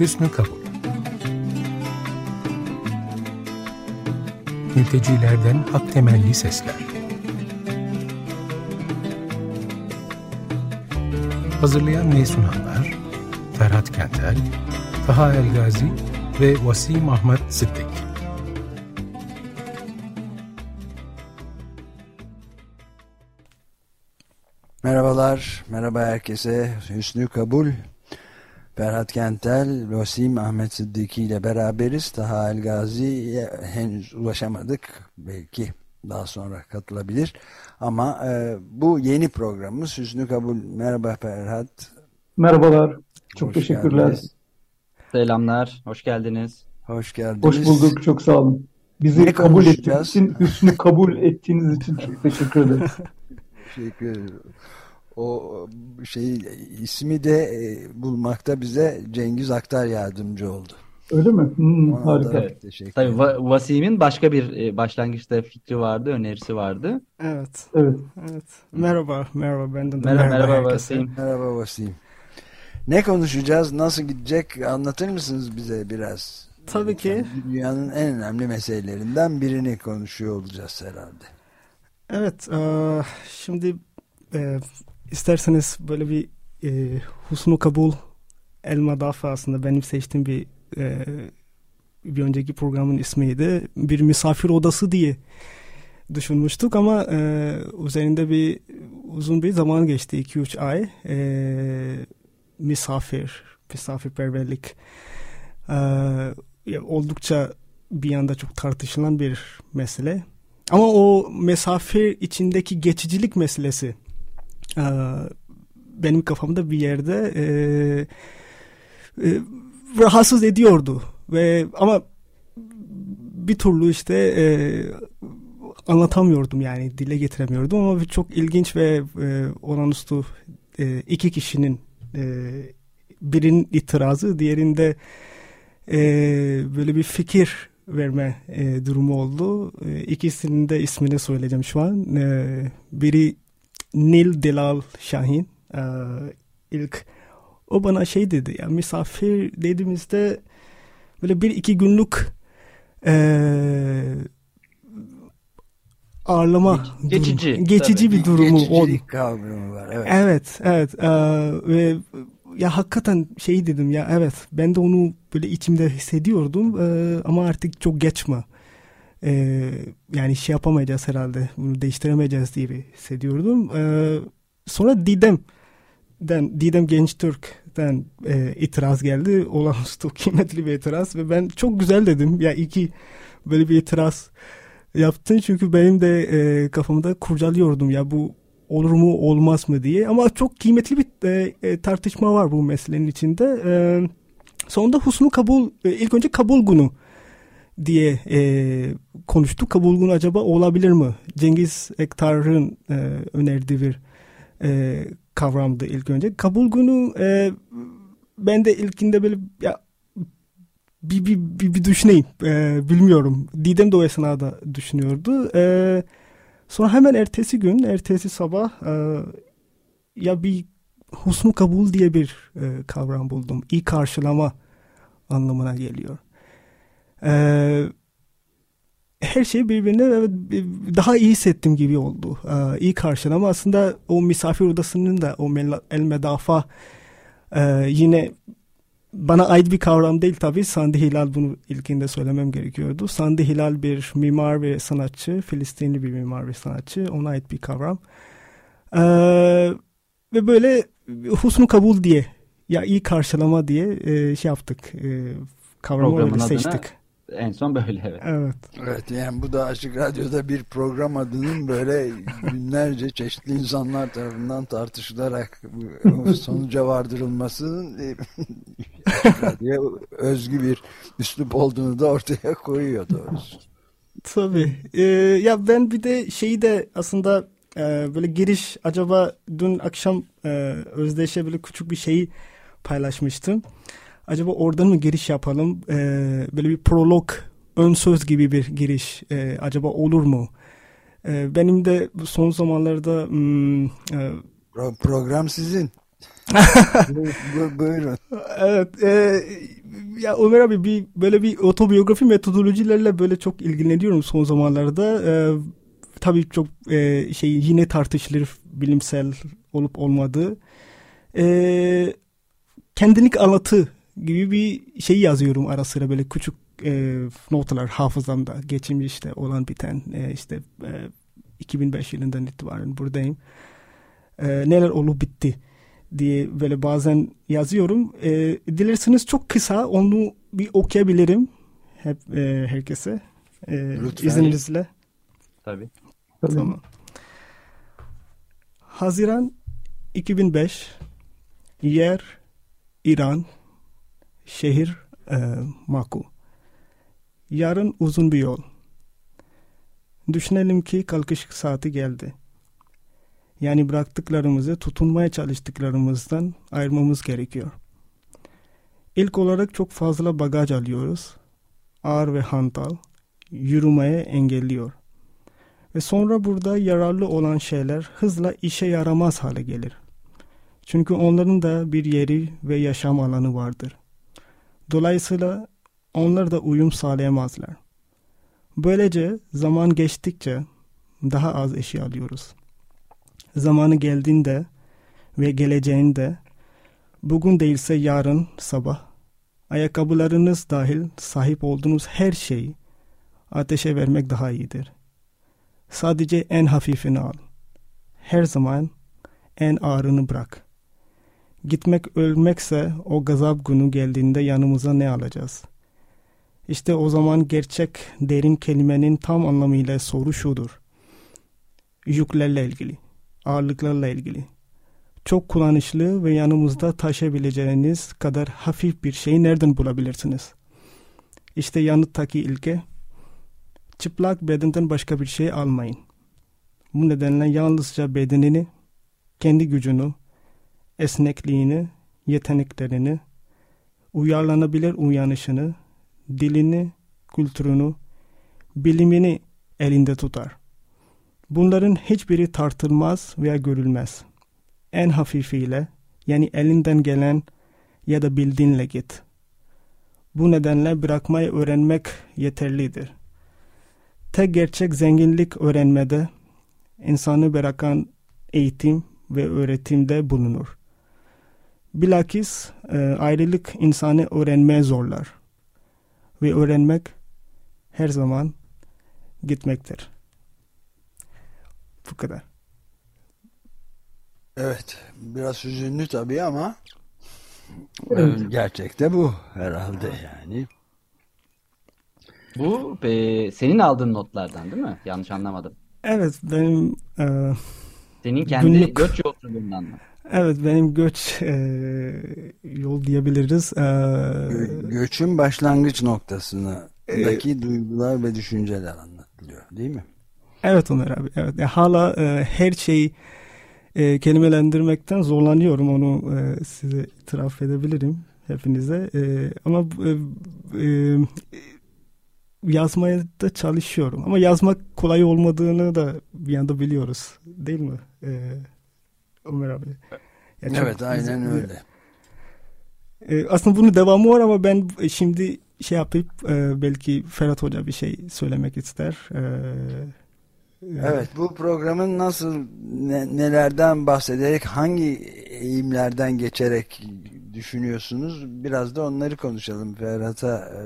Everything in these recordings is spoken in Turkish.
Hüsnü Kabul Mültecilerden hak temelli sesler. Hazırlayan ve sunanlar Ferhat Kentel, Taha Elgazi ve Vasim Ahmet Sıddık. Merhabalar, merhaba herkese. Hüsnü Kabul, Ferhat Kentel, Vasim Ahmet Sıddıki ile beraberiz. Taha El Gazi'ye henüz ulaşamadık. Belki daha sonra katılabilir. Ama e, bu yeni programımız Hüsnü Kabul. Merhaba Ferhat. Merhabalar. Çok Hoş teşekkürler. Geldiniz. Selamlar. Hoş geldiniz. Hoş geldiniz. Hoş bulduk. Çok sağ olun. Bizi ne kabul ettiğiniz için, Hüsnü kabul ettiğiniz için çok teşekkür ederim. teşekkür ederim. O şey ismi de e, bulmakta bize Cengiz Aktar yardımcı oldu. Öyle mi? Hmm, harika. Evet. Tabii Va Vasim'in başka bir e, başlangıçta fikri vardı, önerisi vardı. Evet. Evet. Evet. Merhaba, merhaba benden de merhaba, merhaba, merhaba Vasim. Merhaba Vasim. Ne konuşacağız? Nasıl gidecek? Anlatır mısınız bize biraz? Tabii ki. Dünyanın en önemli meselelerinden birini konuşuyor olacağız herhalde. Evet. Şimdi e, isterseniz böyle bir e, husnu kabul el madafa aslında benim seçtiğim bir e, bir önceki programın ismiydi. Bir misafir odası diye düşünmüştük ama e, üzerinde bir uzun bir zaman geçti. 2-3 ay. E, misafir, misafirperverlik e, oldukça bir yanda çok tartışılan bir mesele. Ama o misafir içindeki geçicilik meselesi benim kafamda bir yerde e, e, rahatsız ediyordu ve ama bir türlü işte e, anlatamıyordum yani dile getiremiyordum ama çok ilginç ve e, olağanüstü e, iki kişinin e, birinin itirazı diğerinde e, böyle bir fikir verme e, durumu oldu. E, ikisinin de ismini söyleyeceğim şu an. E, biri Nil Delal Şahin. E, ilk o bana şey dedi ya misafir dediğimizde böyle bir iki günlük e, ağırlama geçici durumu, geçici tabii. bir durumu oldu. kavramı var. Evet. Evet, evet. E, ve ya hakikaten şey dedim ya evet ben de onu böyle içimde hissediyordum e, ama artık çok geç mi? E, yani şey yapamayacağız herhalde bunu değiştiremeyeceğiz diye hissediyordum. E, sonra Didem Den, Didem Genç Türk'ten e, itiraz geldi. Olağanüstü kıymetli bir itiraz ve ben çok güzel dedim. Ya iki böyle bir itiraz yaptın çünkü benim de e, kafamda kurcalıyordum ya bu olur mu olmaz mı diye. Ama çok kıymetli bir e, e, tartışma var bu meselenin içinde. E, sonunda husnu kabul, e, ilk önce kabul günü diye e, konuştuk. Kabul günü acaba olabilir mi? Cengiz Ektar'ın e, önerdiği bir e, kavramdı ilk önce. Kabul günü e, ben de ilkinde böyle ya bir, bir, bir, bir düşüneyim. E, bilmiyorum. Didem de o esnada düşünüyordu. E, sonra hemen ertesi gün, ertesi sabah e, ya bir husnu kabul diye bir e, kavram buldum. İyi karşılama anlamına geliyor. E, her şey birbirine daha iyi hissettim gibi oldu. Ee, iyi karşılama aslında o misafir odasının da o el medafa e, yine bana ait bir kavram değil tabii. Sandi Hilal bunu ilkinde söylemem gerekiyordu. Sandi Hilal bir mimar ve sanatçı. Filistinli bir mimar ve sanatçı. Ona ait bir kavram. Ee, ve böyle husnu kabul diye ya iyi karşılama diye e, şey yaptık. E, kavramı öyle seçtik. En son böyle evet. Evet. Evet yani bu da Açık Radyo'da bir program adının böyle günlerce çeşitli insanlar tarafından tartışılarak sonuca vardırılmasının e, Radyo'ya özgü bir üslup olduğunu da ortaya koyuyor doğrusu. Tabii. Ee, ya ben bir de şeyi de aslında e, böyle giriş acaba dün akşam e, Özdeş'e böyle küçük bir şeyi paylaşmıştım acaba oradan mı giriş yapalım? E, böyle bir prolog, ön söz gibi bir giriş e, acaba olur mu? E, benim de son zamanlarda... Hmm, e, Pro program sizin. Bu- Buyurun. Evet. E, ya Ömer abi bir böyle bir otobiyografi metodolojilerle böyle çok ilgileniyorum son zamanlarda. E, tabii çok e, şey yine tartışılır bilimsel olup olmadığı. E, kendilik anlatı gibi bir şey yazıyorum ara sıra böyle küçük e, notlar hafızamda geçmişte olan biten e, işte e, 2005 yılından itibaren buradayım. E, neler olup bitti diye böyle bazen yazıyorum. E, dilerseniz çok kısa onu bir okuyabilirim hep e, herkese. E, Lütfen. izninizle. Tabii. Tabii. Tamam. Haziran 2005 yer İran şehir e, Maku. Yarın uzun bir yol. Düşünelim ki kalkış saati geldi. Yani bıraktıklarımızı tutunmaya çalıştıklarımızdan ayırmamız gerekiyor. İlk olarak çok fazla bagaj alıyoruz. Ağır ve hantal, yürümeye engelliyor. Ve sonra burada yararlı olan şeyler hızla işe yaramaz hale gelir. Çünkü onların da bir yeri ve yaşam alanı vardır. Dolayısıyla onlar da uyum sağlayamazlar. Böylece zaman geçtikçe daha az eşya alıyoruz. Zamanı geldiğinde ve geleceğinde bugün değilse yarın sabah ayakkabılarınız dahil sahip olduğunuz her şeyi ateşe vermek daha iyidir. Sadece en hafifini al. Her zaman en ağırını bırak. Gitmek ölmekse o gazap günü geldiğinde yanımıza ne alacağız? İşte o zaman gerçek derin kelimenin tam anlamıyla soru şudur. Yüklerle ilgili, ağırlıklarla ilgili. Çok kullanışlı ve yanımızda taşıyabileceğiniz kadar hafif bir şeyi nereden bulabilirsiniz? İşte yanıttaki ilke çıplak bedenden başka bir şey almayın. Bu nedenle yalnızca bedenini, kendi gücünü, esnekliğini, yeteneklerini, uyarlanabilir uyanışını, dilini, kültürünü, bilimini elinde tutar. Bunların hiçbiri tartılmaz veya görülmez. En hafifiyle, yani elinden gelen ya da bildiğinle git. Bu nedenle bırakmayı öğrenmek yeterlidir. Tek gerçek zenginlik öğrenmede, insanı bırakan eğitim ve öğretimde bulunur. Bilakis e, ayrılık insanı öğrenmeye zorlar. Ve öğrenmek her zaman gitmektir. Bu kadar. Evet. Biraz hüzünlü tabii ama Evet. gerçekte bu herhalde yani. Bu e, senin aldığın notlardan değil mi? Yanlış anlamadım. Evet benim e, Senin kendi Günlük- göç yolculuğundan mı? Evet benim göç e, yol diyebiliriz. E, Gö- göçün başlangıç noktasındaki duygular ve düşünceler anlatılıyor değil mi? Evet Ömer abi. Evet. Ya hala e, her şeyi e, kelimelendirmekten zorlanıyorum. Onu e, size itiraf edebilirim hepinize. E, ama e, e, yazmaya da çalışıyorum. Ama yazmak kolay olmadığını da bir yanda biliyoruz. Değil mi? E, Ömer abi. Ya çok- evet aynen öyle. E, aslında bunun devamı var ama ben şimdi şey yapıp e, belki Ferhat Hoca bir şey söylemek ister. E, Evet bu programın nasıl ne- nelerden bahsederek hangi eğimlerden geçerek düşünüyorsunuz biraz da onları konuşalım. Ferhat'a e,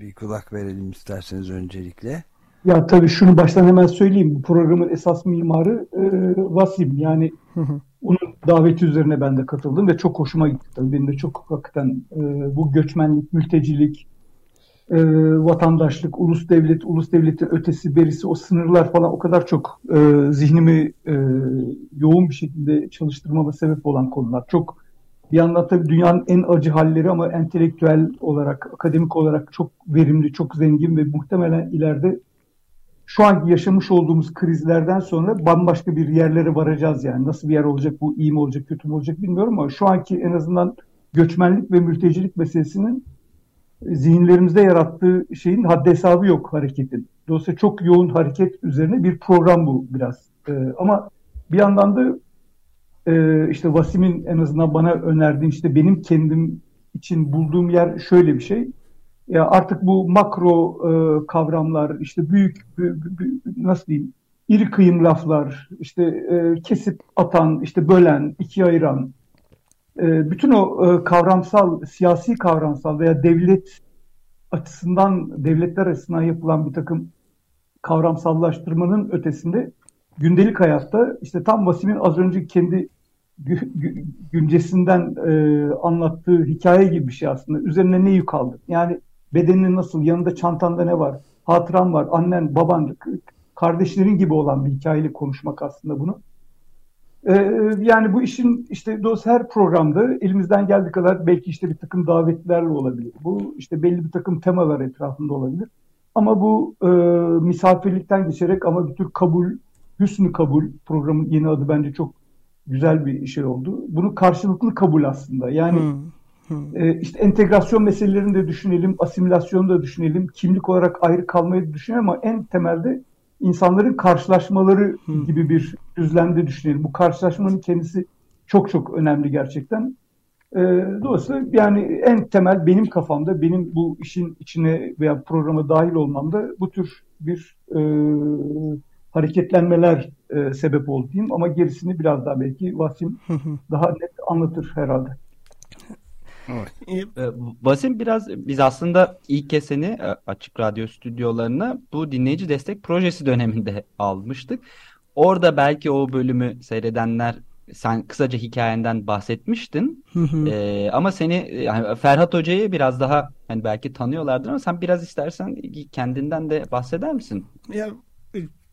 bir kulak verelim isterseniz öncelikle. Ya tabii şunu baştan hemen söyleyeyim. Bu programın esas mimarı e, Vasim. Yani Hı hı. onun daveti üzerine ben de katıldım ve çok hoşuma gitti. Tabii benim de çok hakikaten e, bu göçmenlik, mültecilik, e, vatandaşlık, ulus devlet, ulus devletin ötesi, berisi, o sınırlar falan o kadar çok e, zihnimi e, yoğun bir şekilde çalıştırmama sebep olan konular. Çok bir yandan tabii dünyanın en acı halleri ama entelektüel olarak, akademik olarak çok verimli, çok zengin ve muhtemelen ileride şu anki yaşamış olduğumuz krizlerden sonra bambaşka bir yerlere varacağız yani. Nasıl bir yer olacak bu, iyi mi olacak, kötü mü olacak bilmiyorum ama şu anki en azından göçmenlik ve mültecilik meselesinin zihinlerimizde yarattığı şeyin haddi hesabı yok hareketin. Dolayısıyla çok yoğun hareket üzerine bir program bu biraz. Ee, ama bir yandan da e, işte Vasim'in en azından bana önerdiği işte benim kendim için bulduğum yer şöyle bir şey. Ya artık bu makro e, kavramlar işte büyük, büyük, büyük nasıl diyeyim iri kıyım laflar işte e, kesip atan işte bölen ikiye ayıran e, bütün o e, kavramsal siyasi kavramsal veya devlet açısından devletler açısından yapılan bir takım kavramsallaştırmanın ötesinde gündelik hayatta işte tam Vasim'in az önce kendi güncesinden e, anlattığı hikaye gibi bir şey aslında. Üzerine ne yük aldın? Yani bedenin nasıl, yanında çantanda ne var, hatıran var, annen, baban, kardeşlerin gibi olan bir hikayeyle konuşmak aslında bunu. Ee, yani bu işin işte dolayısıyla her programda elimizden geldiği kadar belki işte bir takım davetlerle olabilir. Bu işte belli bir takım temalar etrafında olabilir. Ama bu e, misafirlikten geçerek ama bir tür kabul, hüsnü kabul programın yeni adı bence çok güzel bir şey oldu. Bunu karşılıklı kabul aslında. Yani hmm. E, işte entegrasyon meselelerini de düşünelim, asimilasyonu da düşünelim, kimlik olarak ayrı kalmayı da düşünelim ama en temelde insanların karşılaşmaları hmm. gibi bir düzlemde düşünelim. Bu karşılaşmanın kendisi çok çok önemli gerçekten. E, dolayısıyla yani en temel benim kafamda, benim bu işin içine veya programa dahil olmamda bu tür bir e, hareketlenmeler e, sebep oldu diyeyim. Ama gerisini biraz daha belki Vasim daha net anlatır herhalde. Evet. Ee, biraz biz aslında ilk kez seni e, Açık Radyo stüdyolarına bu dinleyici destek projesi döneminde almıştık. Orada belki o bölümü seyredenler sen kısaca hikayenden bahsetmiştin. ee, ama seni yani Ferhat Hoca'yı biraz daha hani belki tanıyorlardır ama sen biraz istersen kendinden de bahseder misin? Ya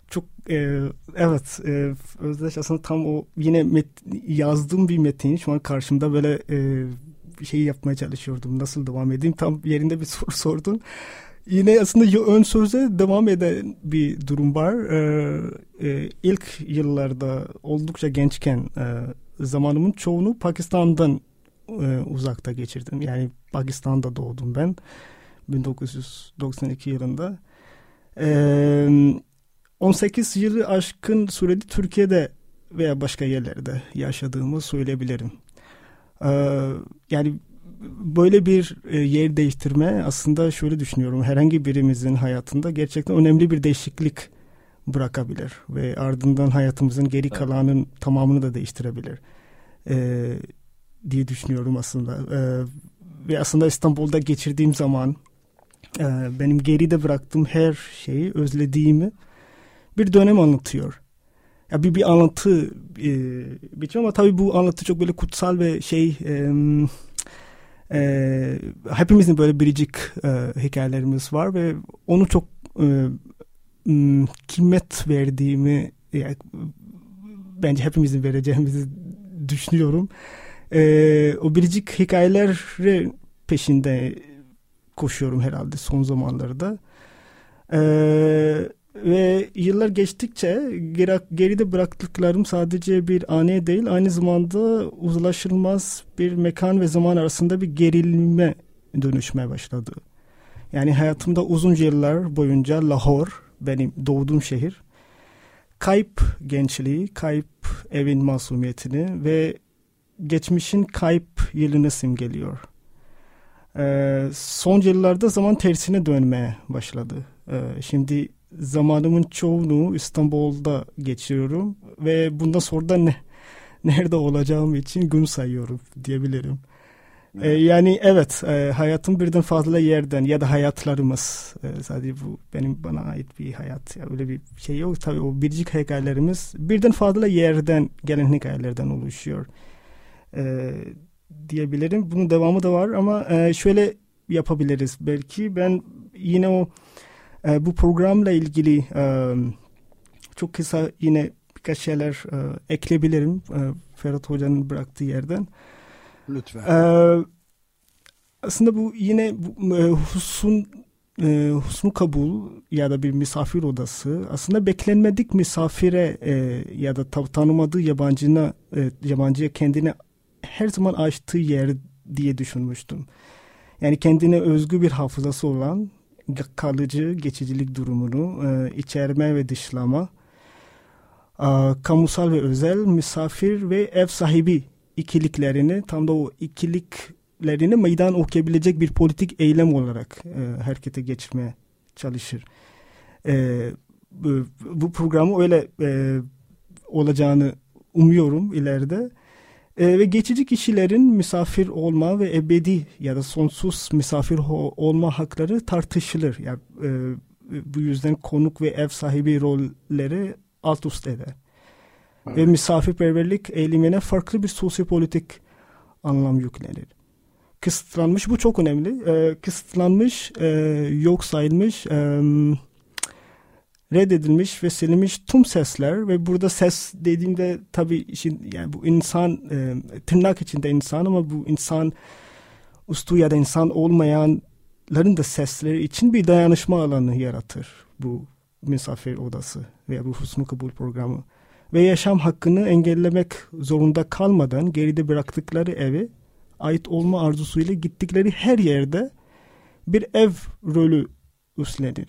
çok e, evet e, Özdeş aslında tam o yine met, yazdığım bir metin şu an karşımda böyle e, bir şey yapmaya çalışıyordum. Nasıl devam edeyim? Tam yerinde bir soru sordun. Yine aslında ön söze devam eden bir durum var. Ee, e, ilk yıllarda oldukça gençken e, zamanımın çoğunu Pakistan'dan e, uzakta geçirdim. Yani Pakistan'da doğdum ben 1992 yılında. E, 18 yılı aşkın sürede Türkiye'de veya başka yerlerde yaşadığımı söyleyebilirim. Ee, yani böyle bir e, yer değiştirme aslında şöyle düşünüyorum. Herhangi birimizin hayatında gerçekten önemli bir değişiklik bırakabilir ve ardından hayatımızın geri kalanın tamamını da değiştirebilir e, diye düşünüyorum aslında. E, ve aslında İstanbul'da geçirdiğim zaman e, benim geride bıraktığım her şeyi özlediğimi bir dönem anlatıyor ya bir bir anlatı e, biçim ama tabii bu anlatı çok böyle kutsal ve şey e, e, hepimizin böyle biricik e, hikayelerimiz var ve onu çok e, kıymet verdiğimi yani, bence hepimizin vereceğimizi düşünüyorum. E, o biricik hikayeler peşinde koşuyorum herhalde son zamanlarda. Eee ve yıllar geçtikçe geride bıraktıklarım sadece bir ane değil aynı zamanda uzlaşılmaz bir mekan ve zaman arasında bir gerilme dönüşmeye başladı. Yani hayatımda uzun yıllar boyunca Lahore benim doğduğum şehir kayıp gençliği, kayıp evin masumiyetini ve geçmişin kayıp yılını simgeliyor. Ee, son yıllarda zaman tersine dönmeye başladı. Ee, şimdi zamanımın çoğunu İstanbul'da geçiriyorum ve bundan sonra da ne, nerede olacağım için gün sayıyorum diyebilirim. Ee, yani evet e, hayatım birden fazla yerden ya da hayatlarımız e, sadece bu benim bana ait bir hayat ya öyle bir şey yok tabii o biricik hikayelerimiz birden fazla yerden gelen hikayelerden oluşuyor e, diyebilirim. Bunun devamı da var ama e, şöyle yapabiliriz belki ben yine o e, bu programla ilgili e, çok kısa yine birkaç şeyler e, ekleyebilirim e, Ferhat Hoca'nın bıraktığı yerden. Lütfen. E, aslında bu yine bu, e, husun e, husnu kabul ya da bir misafir odası aslında beklenmedik misafire e, ya da tanımadığı yabancına e, yabancıya kendine her zaman açtığı yer diye düşünmüştüm. Yani kendine özgü bir hafızası olan kalıcı geçicilik durumunu e, içerme ve dışlama kamusal ve özel, misafir ve ev sahibi ikiliklerini tam da o ikiliklerini meydan okuyabilecek bir politik eylem olarak e, harekete geçirmeye çalışır. E, bu, bu programı öyle e, olacağını umuyorum ileride. E, ve geçici kişilerin misafir olma ve ebedi ya da sonsuz misafir olma hakları tartışılır. Yani, e, bu yüzden konuk ve ev sahibi rolleri alt üst eder. Evet. Ve misafirperverlik eylemine farklı bir sosyopolitik anlam yüklenir. Kısıtlanmış, bu çok önemli. E, kısıtlanmış, e, yok sayılmış, e, reddedilmiş ve silinmiş tüm sesler ve burada ses dediğimde tabii işin yani bu insan e, tırnak içinde insan ama bu insan ustu ya da insan olmayanların da sesleri için bir dayanışma alanı yaratır bu misafir odası veya bu husnu kabul programı ve yaşam hakkını engellemek zorunda kalmadan geride bıraktıkları evi ait olma arzusuyla gittikleri her yerde bir ev rolü üstlenir.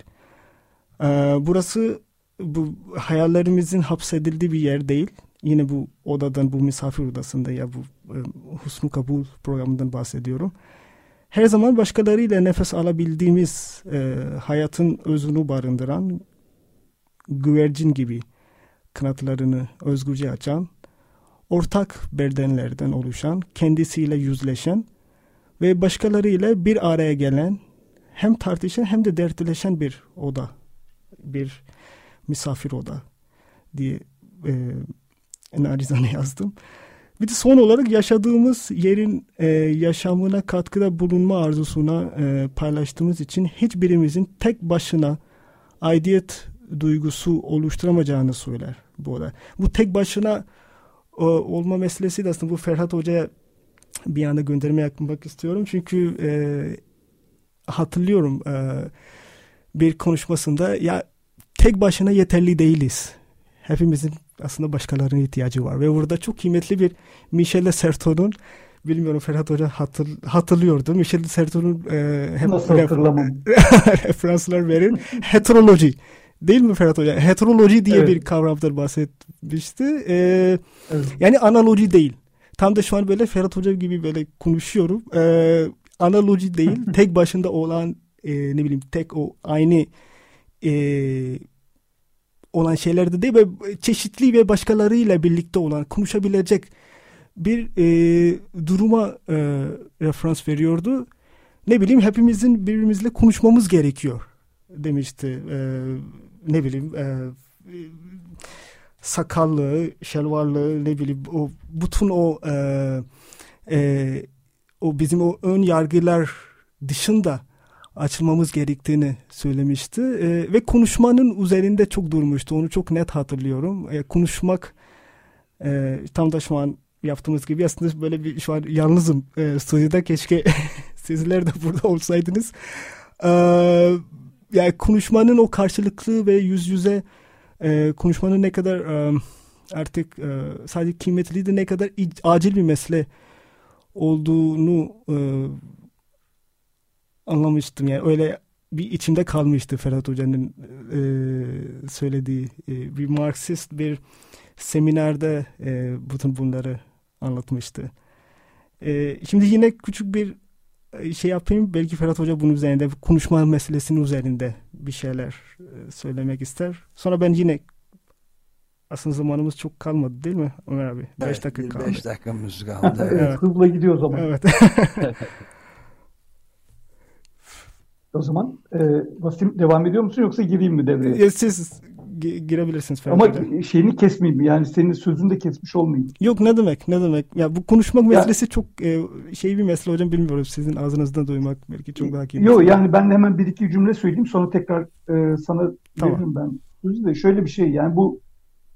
Ee, burası bu hayallerimizin hapsedildiği bir yer değil. Yine bu odadan, bu misafir odasında ya bu e, husnu kabul programından bahsediyorum. Her zaman başkalarıyla nefes alabildiğimiz e, hayatın özünü barındıran güvercin gibi kanatlarını özgürce açan, ortak bedenlerden oluşan, kendisiyle yüzleşen ve başkalarıyla bir araya gelen, hem tartışan hem de dertleşen bir oda bir misafir oda diye e, narizane yazdım. Bir de son olarak yaşadığımız yerin e, yaşamına katkıda bulunma arzusuna e, paylaştığımız için hiçbirimizin tek başına aidiyet duygusu oluşturamayacağını söyler bu olay. Bu tek başına e, olma meselesi de aslında bu Ferhat Hoca'ya bir anda gönderme yapmak istiyorum. Çünkü e, hatırlıyorum e, bir konuşmasında ya tek başına yeterli değiliz. Hepimizin aslında başkalarına ihtiyacı var. Ve burada çok kıymetli bir Michel Serton'un bilmiyorum Ferhat Hoca hatır, hatırlıyordu. Michel Serton'un e, hep Nasıl hatırlamam? referanslar verin. Heteroloji. Değil mi Ferhat Hoca? Heteroloji diye evet. bir kavramdan bahsetmişti. Ee, evet. Yani analoji değil. Tam da şu an böyle Ferhat Hoca gibi böyle konuşuyorum. Ee, analoji değil. tek başında olan e, ne bileyim tek o aynı e, olan şeylerde değil ve çeşitli ve başkalarıyla birlikte olan konuşabilecek bir e, duruma e, referans veriyordu. Ne bileyim hepimizin birbirimizle konuşmamız gerekiyor demişti. E, ne bileyim e, sakallı, şelvarlı ne bileyim o bütün o e, e, o bizim o ön yargılar dışında açılmamız gerektiğini söylemişti e, ve konuşmanın üzerinde çok durmuştu. Onu çok net hatırlıyorum. E, konuşmak e, tam da şu an yaptığımız gibi aslında böyle bir şu an yalnızım e, stüdyoda keşke sizler de burada olsaydınız. E, yani konuşmanın o karşılıklı ve yüz yüze e, konuşmanın ne kadar e, artık e, sadece kıymetli de ne kadar acil bir mesele olduğunu e, anlamıştım. Yani öyle bir içimde kalmıştı Ferhat Hoca'nın e, söylediği e, bir Marksist bir seminerde e, bütün bunları anlatmıştı. E, şimdi yine küçük bir e, şey yapayım. Belki Ferhat Hoca bunun üzerinde konuşma meselesinin üzerinde bir şeyler e, söylemek ister. Sonra ben yine aslında zamanımız çok kalmadı değil mi Ömer abi? 5 evet, dakika kaldı. 5 dakikamız kaldı. evet. Hızla gidiyor o zaman. Evet. O zaman e, Vasim devam ediyor musun yoksa gireyim mi devreye? Siz girebilirsiniz. Ferhat Ama Hoca. şeyini kesmeyeyim yani senin sözünü de kesmiş olmayayım. Yok ne demek ne demek. Ya bu konuşmak ya, meselesi çok e, şey bir mesele hocam bilmiyorum sizin ağzınızdan duymak belki çok daha keyifli. Yok yani ben de hemen bir iki cümle söyleyeyim sonra tekrar e, sana tamam. veririm ben. Sözü de şöyle bir şey yani bu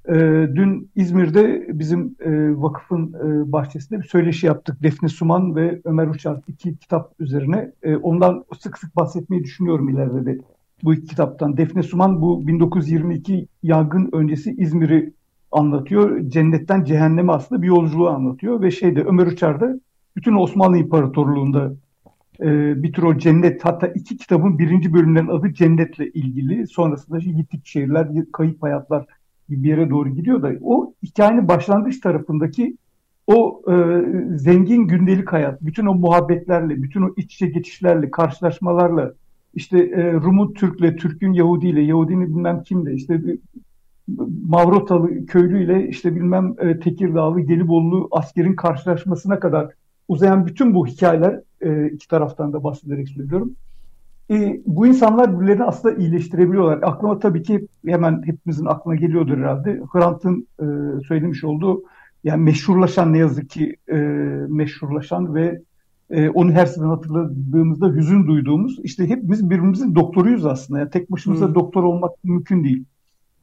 e, dün İzmir'de bizim e, vakıfın e, bahçesinde bir söyleşi yaptık. Defne Suman ve Ömer Uçar iki kitap üzerine. E, ondan sık sık bahsetmeyi düşünüyorum ileride de bu iki kitaptan. Defne Suman bu 1922 yangın öncesi İzmir'i anlatıyor. Cennetten cehenneme aslında bir yolculuğu anlatıyor. Ve şeyde Ömer Uçar da bütün Osmanlı İmparatorluğu'nda e, bir tür o cennet hatta iki kitabın birinci bölümlerin adı cennetle ilgili. Sonrasında yitik şehirler, kayıp hayatlar bir yere doğru gidiyor da o hikayenin başlangıç tarafındaki o e, zengin gündelik hayat, bütün o muhabbetlerle, bütün o iç içe geçişlerle, karşılaşmalarla, işte e, Rum'un Türk'le, Türk'ün Yahudi'yle, Yahudinin bilmem kimle, işte Mavrotalı köylüyle işte bilmem e, Tekirdağlı, Gelibolu askerin karşılaşmasına kadar uzayan bütün bu hikayeler e, iki taraftan da bahsederek söylüyorum. E, bu insanlar birbirlerini aslında iyileştirebiliyorlar. Aklıma tabii ki hemen hepimizin aklına geliyordur herhalde. Hrant'ın e, söylemiş olduğu yani meşhurlaşan ne yazık ki e, meşhurlaşan ve e, onu her zaman hatırladığımızda hüzün duyduğumuz işte hepimiz birbirimizin doktoruyuz aslında. Yani tek başımıza hmm. doktor olmak mümkün değil.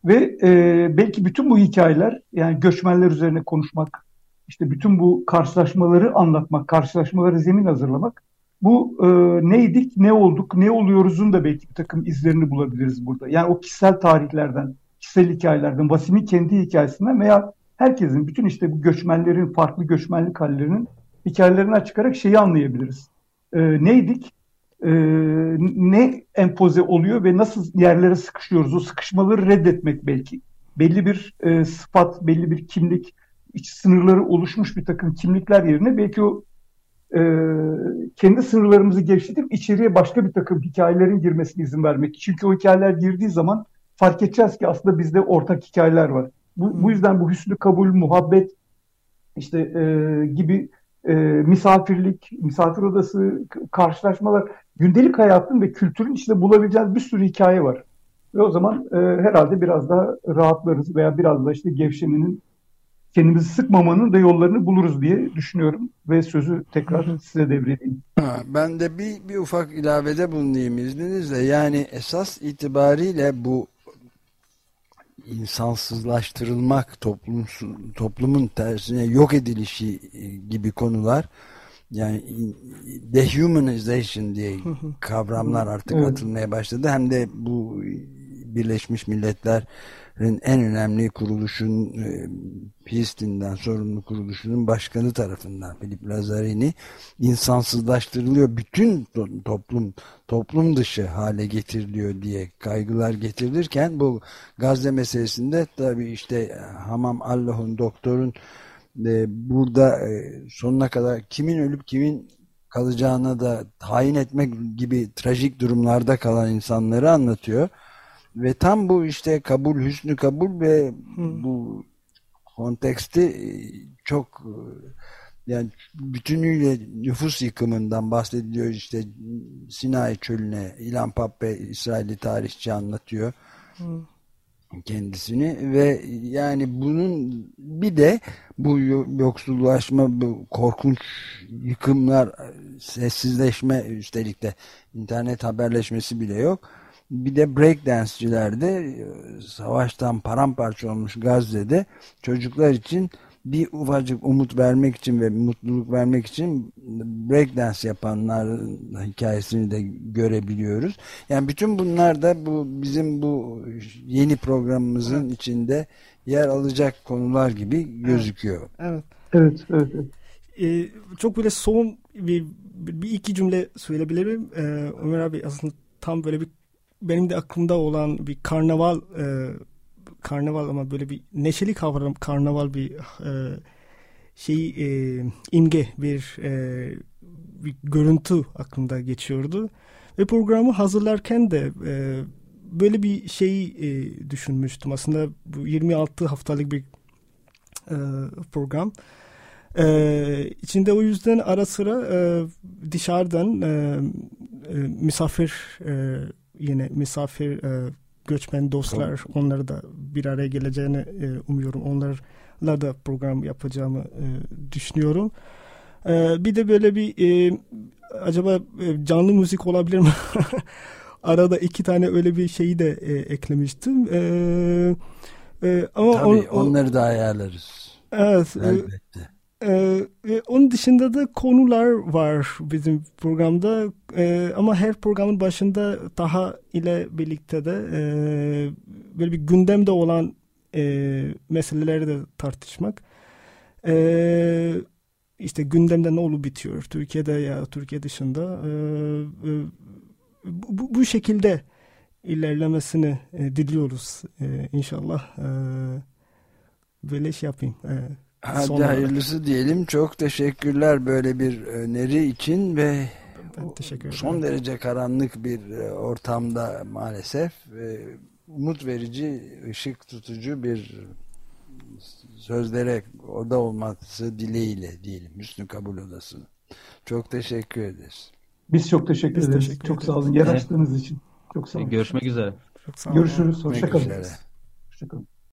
Ve e, belki bütün bu hikayeler yani göçmenler üzerine konuşmak, işte bütün bu karşılaşmaları anlatmak, karşılaşmaları zemin hazırlamak bu e, neydik, ne olduk, ne oluyoruzun da belki bir takım izlerini bulabiliriz burada. Yani o kişisel tarihlerden, kişisel hikayelerden, Vasim'in kendi hikayesinden veya herkesin, bütün işte bu göçmenlerin, farklı göçmenlik hallerinin hikayelerini açıkarak şeyi anlayabiliriz. E, neydik, e, ne empoze oluyor ve nasıl yerlere sıkışıyoruz? O sıkışmaları reddetmek belki. Belli bir e, sıfat, belli bir kimlik, iç sınırları oluşmuş bir takım kimlikler yerine belki o e, kendi sınırlarımızı gevşetip içeriye başka bir takım hikayelerin girmesine izin vermek. Çünkü o hikayeler girdiği zaman fark edeceğiz ki aslında bizde ortak hikayeler var. Bu, bu yüzden bu hüsnü kabul, muhabbet işte e, gibi e, misafirlik, misafir odası, karşılaşmalar, gündelik hayatın ve kültürün içinde bulabileceğiniz bir sürü hikaye var. Ve o zaman e, herhalde biraz daha rahatlarız veya biraz da işte gevşemenin kendimizi sıkmamanın da yollarını buluruz diye düşünüyorum ve sözü tekrar size devredeyim. ben de bir, bir ufak ilavede bulunayım izninizle. Yani esas itibariyle bu insansızlaştırılmak, toplum, toplumun tersine yok edilişi e, gibi konular yani dehumanization diye kavramlar artık evet. atılmaya başladı. Hem de bu Birleşmiş Milletler'in en önemli kuruluşun e, Filistin'den sorumlu kuruluşunun başkanı tarafından Filip Lazzarini insansızlaştırılıyor. Bütün toplum toplum dışı hale getiriliyor diye kaygılar getirilirken bu Gazze meselesinde tabii işte Hamam Allah'ın doktorun e, burada e, sonuna kadar kimin ölüp kimin kalacağına da tayin etmek gibi trajik durumlarda kalan insanları anlatıyor. Ve tam bu işte kabul, hüsnü kabul ve hmm. bu konteksti e, çok e, yani bütünüyle nüfus yıkımından bahsediliyor işte Sinai çölüne İlhan Pappe İsrailli tarihçi anlatıyor. Hmm kendisini ve yani bunun bir de bu yoksullaşma bu korkunç yıkımlar sessizleşme üstelik de internet haberleşmesi bile yok bir de breakdance'cilerde savaştan paramparça olmuş Gazze'de çocuklar için bir ufacık umut vermek için ve mutluluk vermek için breakdance yapanlar hikayesini de görebiliyoruz. Yani bütün bunlar da bu bizim bu yeni programımızın evet. içinde yer alacak konular gibi gözüküyor. Evet. Evet, evet. evet. Ee, çok böyle son bir, bir iki cümle söyleyebilirim. Ee, Ömer abi aslında tam böyle bir benim de aklımda olan bir karnaval e, karnaval ama böyle bir neşeli kavram karnaval bir e, şey e, imge bir, e, bir görüntü aklımda geçiyordu. Ve programı hazırlarken de e, böyle bir şey e, düşünmüştüm. Aslında bu 26 haftalık bir e, program. Ee, içinde o yüzden ara sıra e, dışarıdan e, e, misafir e, yine misafir e, göçmen dostlar onları da bir araya geleceğini e, umuyorum. Onlarla da program yapacağımı e, düşünüyorum. E, bir de böyle bir e, acaba e, canlı müzik olabilir mi? Arada iki tane öyle bir şeyi de e, eklemiştim. E, e, ama Tabii on, onları da ayarlarız. Evet. E, Ee, onun dışında da konular var bizim programda ee, ama her programın başında daha ile birlikte de e, böyle bir gündemde olan e, meseleleri de tartışmak. E, işte gündemde ne olup bitiyor Türkiye'de ya Türkiye dışında e, bu, bu şekilde ilerlemesini e, diliyoruz e, inşallah. E, böyle şey yapayım. E, Hadi son hayırlısı olarak. diyelim. Çok teşekkürler böyle bir öneri için ve teşekkür son derece karanlık bir e, ortamda maalesef e, umut verici, ışık tutucu bir sözlere orada olması dileğiyle diyelim Hüsnü Kabul Odası. Çok teşekkür ederiz. Biz çok teşekkür Biz ederiz. Teşekkür çok sağ olun. Yer açtığınız için. Çok sağ olun. Görüşmek üzere. Çok sağ olun. Görüşürüz. Hoşçakalın. Hoşçakalın.